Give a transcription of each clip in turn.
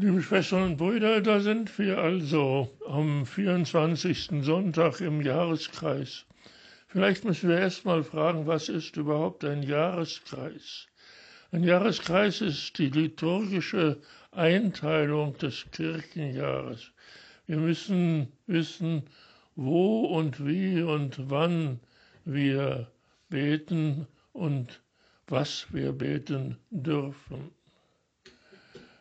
Liebe Schwestern und Brüder, da sind wir also am 24. Sonntag im Jahreskreis. Vielleicht müssen wir erst mal fragen, was ist überhaupt ein Jahreskreis? Ein Jahreskreis ist die liturgische Einteilung des Kirchenjahres. Wir müssen wissen, wo und wie und wann wir beten und was wir beten dürfen.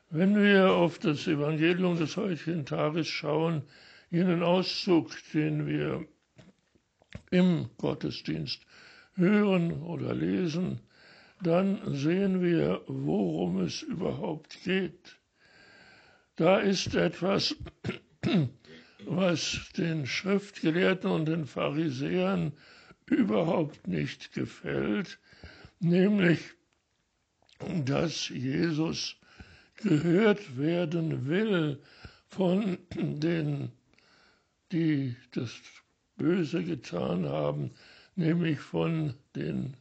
Wenn wir auf das Evangelium des heutigen Tages schauen, jenen Auszug, den wir im Gottesdienst hören oder lesen, dann sehen wir, worum es überhaupt geht. Da ist etwas, was den Schriftgelehrten und den Pharisäern überhaupt nicht gefällt, nämlich, dass Jesus gehört werden will von denen, die das Böse getan haben, nämlich von den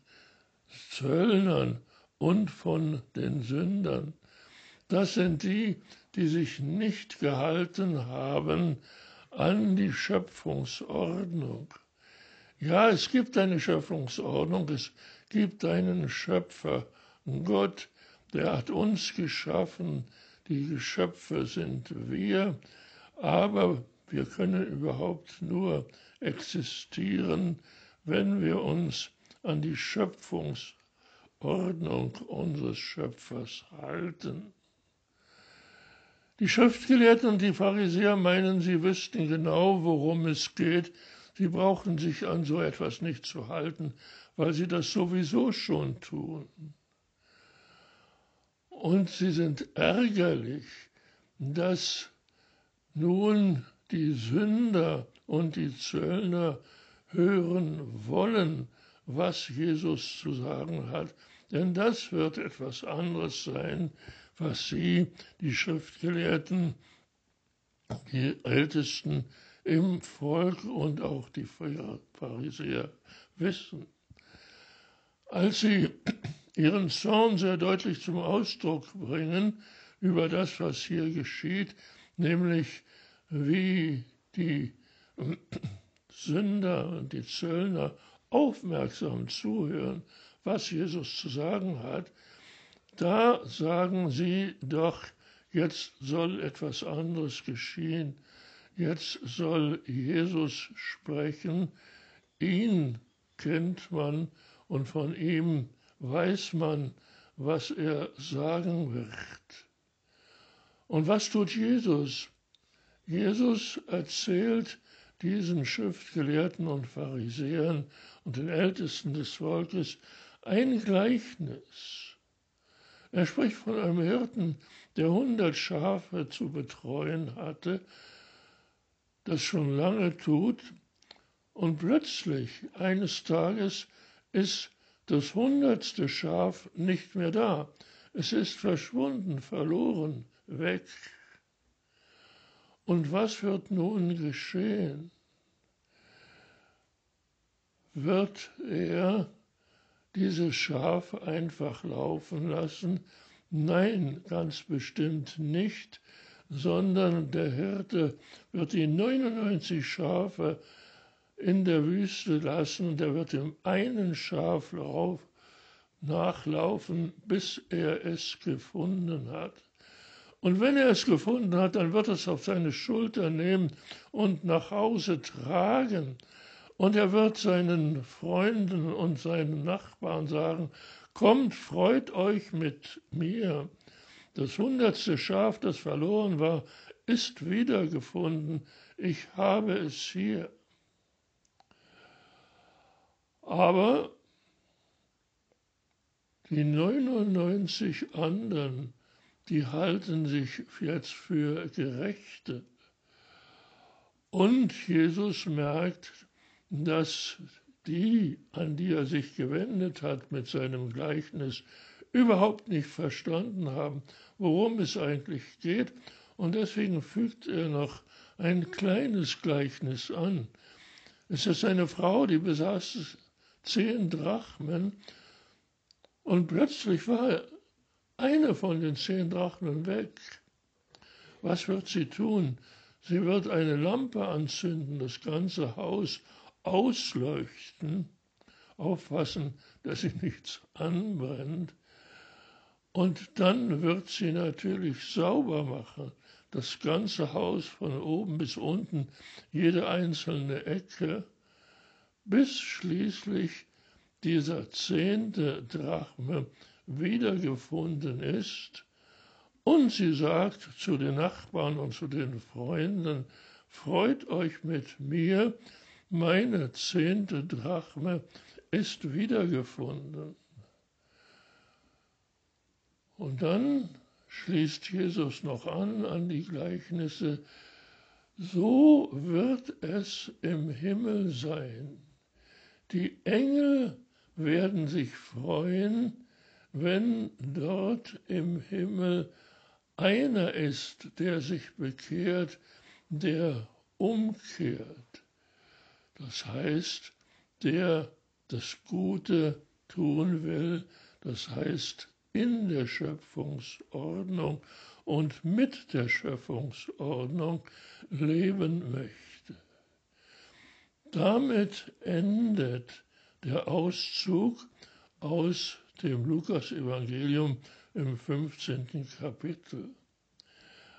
Zöllnern und von den Sündern. Das sind die, die sich nicht gehalten haben an die Schöpfungsordnung. Ja, es gibt eine Schöpfungsordnung, es gibt einen Schöpfer, Gott, der hat uns geschaffen, die Geschöpfe sind wir, aber wir können überhaupt nur existieren, wenn wir uns an die Schöpfungsordnung unseres Schöpfers halten. Die Schriftgelehrten und die Pharisäer meinen, sie wüssten genau, worum es geht. Sie brauchen sich an so etwas nicht zu halten, weil sie das sowieso schon tun. Und sie sind ärgerlich, dass nun die Sünder und die Zöllner hören wollen, was Jesus zu sagen hat. Denn das wird etwas anderes sein, was sie, die Schriftgelehrten, die Ältesten im Volk und auch die Pharisäer wissen. Als sie ihren Zorn sehr deutlich zum Ausdruck bringen über das, was hier geschieht, nämlich wie die Sünder und die Zöllner aufmerksam zuhören, was Jesus zu sagen hat, da sagen sie doch, jetzt soll etwas anderes geschehen, jetzt soll Jesus sprechen, ihn kennt man und von ihm weiß man, was er sagen wird. Und was tut Jesus? Jesus erzählt diesen Schriftgelehrten und Pharisäern und den Ältesten des Volkes ein Gleichnis. Er spricht von einem Hirten, der hundert Schafe zu betreuen hatte, das schon lange tut, und plötzlich eines Tages ist das hundertste Schaf nicht mehr da. Es ist verschwunden, verloren, weg. Und was wird nun geschehen? Wird er dieses Schaf einfach laufen lassen? Nein, ganz bestimmt nicht, sondern der Hirte wird die 99 Schafe in der Wüste lassen und er wird dem einen Schaf nachlaufen, bis er es gefunden hat. Und wenn er es gefunden hat, dann wird es auf seine Schulter nehmen und nach Hause tragen. Und er wird seinen Freunden und seinen Nachbarn sagen, kommt, freut euch mit mir. Das hundertste Schaf, das verloren war, ist wiedergefunden. Ich habe es hier. Aber die 99 anderen, die halten sich jetzt für Gerechte. Und Jesus merkt, dass die, an die er sich gewendet hat mit seinem Gleichnis, überhaupt nicht verstanden haben, worum es eigentlich geht. Und deswegen fügt er noch ein kleines Gleichnis an. Es ist eine Frau, die besaß zehn Drachmen und plötzlich war eine von den zehn Drachmen weg. Was wird sie tun? Sie wird eine Lampe anzünden, das ganze Haus ausleuchten, aufpassen, dass sie nichts anbrennt. Und dann wird sie natürlich sauber machen, das ganze Haus von oben bis unten, jede einzelne Ecke, bis schließlich dieser zehnte Drachme wiedergefunden ist. Und sie sagt zu den Nachbarn und zu den Freunden, freut euch mit mir, meine zehnte Drachme ist wiedergefunden. Und dann schließt Jesus noch an an die Gleichnisse, so wird es im Himmel sein. Die Engel werden sich freuen, wenn dort im Himmel einer ist, der sich bekehrt, der umkehrt. Das heißt, der das Gute tun will, das heißt in der Schöpfungsordnung und mit der Schöpfungsordnung leben möchte. Damit endet der Auszug aus dem Lukas-Evangelium im 15. Kapitel.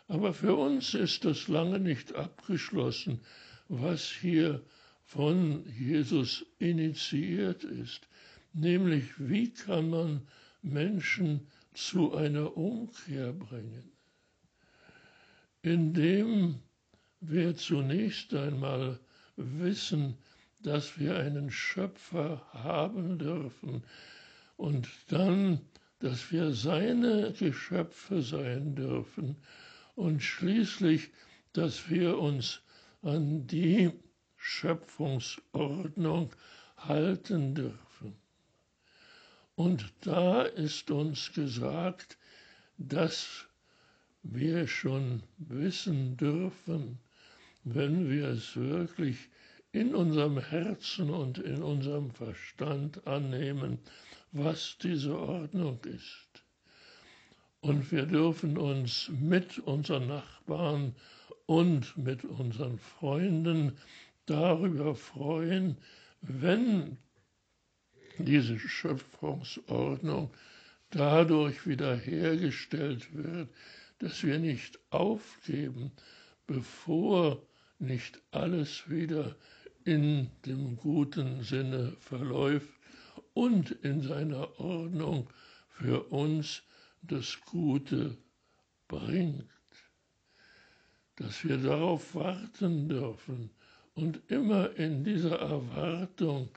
Aber für uns ist das lange nicht abgeschlossen, was hier von Jesus initiiert ist, nämlich wie kann man Menschen zu einer Umkehr bringen, indem wir zunächst einmal wissen, dass wir einen Schöpfer haben dürfen und dann, dass wir seine Geschöpfe sein dürfen und schließlich, dass wir uns an die Schöpfungsordnung halten dürfen. Und da ist uns gesagt, dass wir schon wissen dürfen, wenn wir es wirklich in unserem Herzen und in unserem Verstand annehmen, was diese Ordnung ist. Und wir dürfen uns mit unseren Nachbarn und mit unseren Freunden darüber freuen, wenn diese Schöpfungsordnung dadurch wiederhergestellt wird, dass wir nicht aufgeben, bevor nicht alles wieder in dem guten Sinne verläuft und in seiner Ordnung für uns das Gute bringt. Dass wir darauf warten dürfen, und immer in dieser Erwartung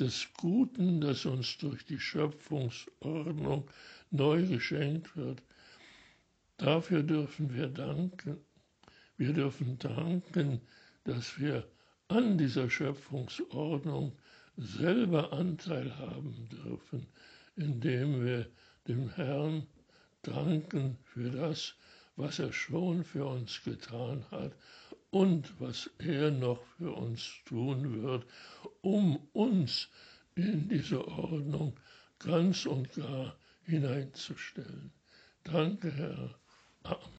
des Guten, das uns durch die Schöpfungsordnung neu geschenkt wird, dafür dürfen wir danken. Wir dürfen danken, dass wir an dieser Schöpfungsordnung selber Anteil haben dürfen, indem wir dem Herrn danken für das, was er schon für uns getan hat und was er noch für uns tun wird, um uns in diese Ordnung ganz und gar hineinzustellen. Danke, Herr. Amen.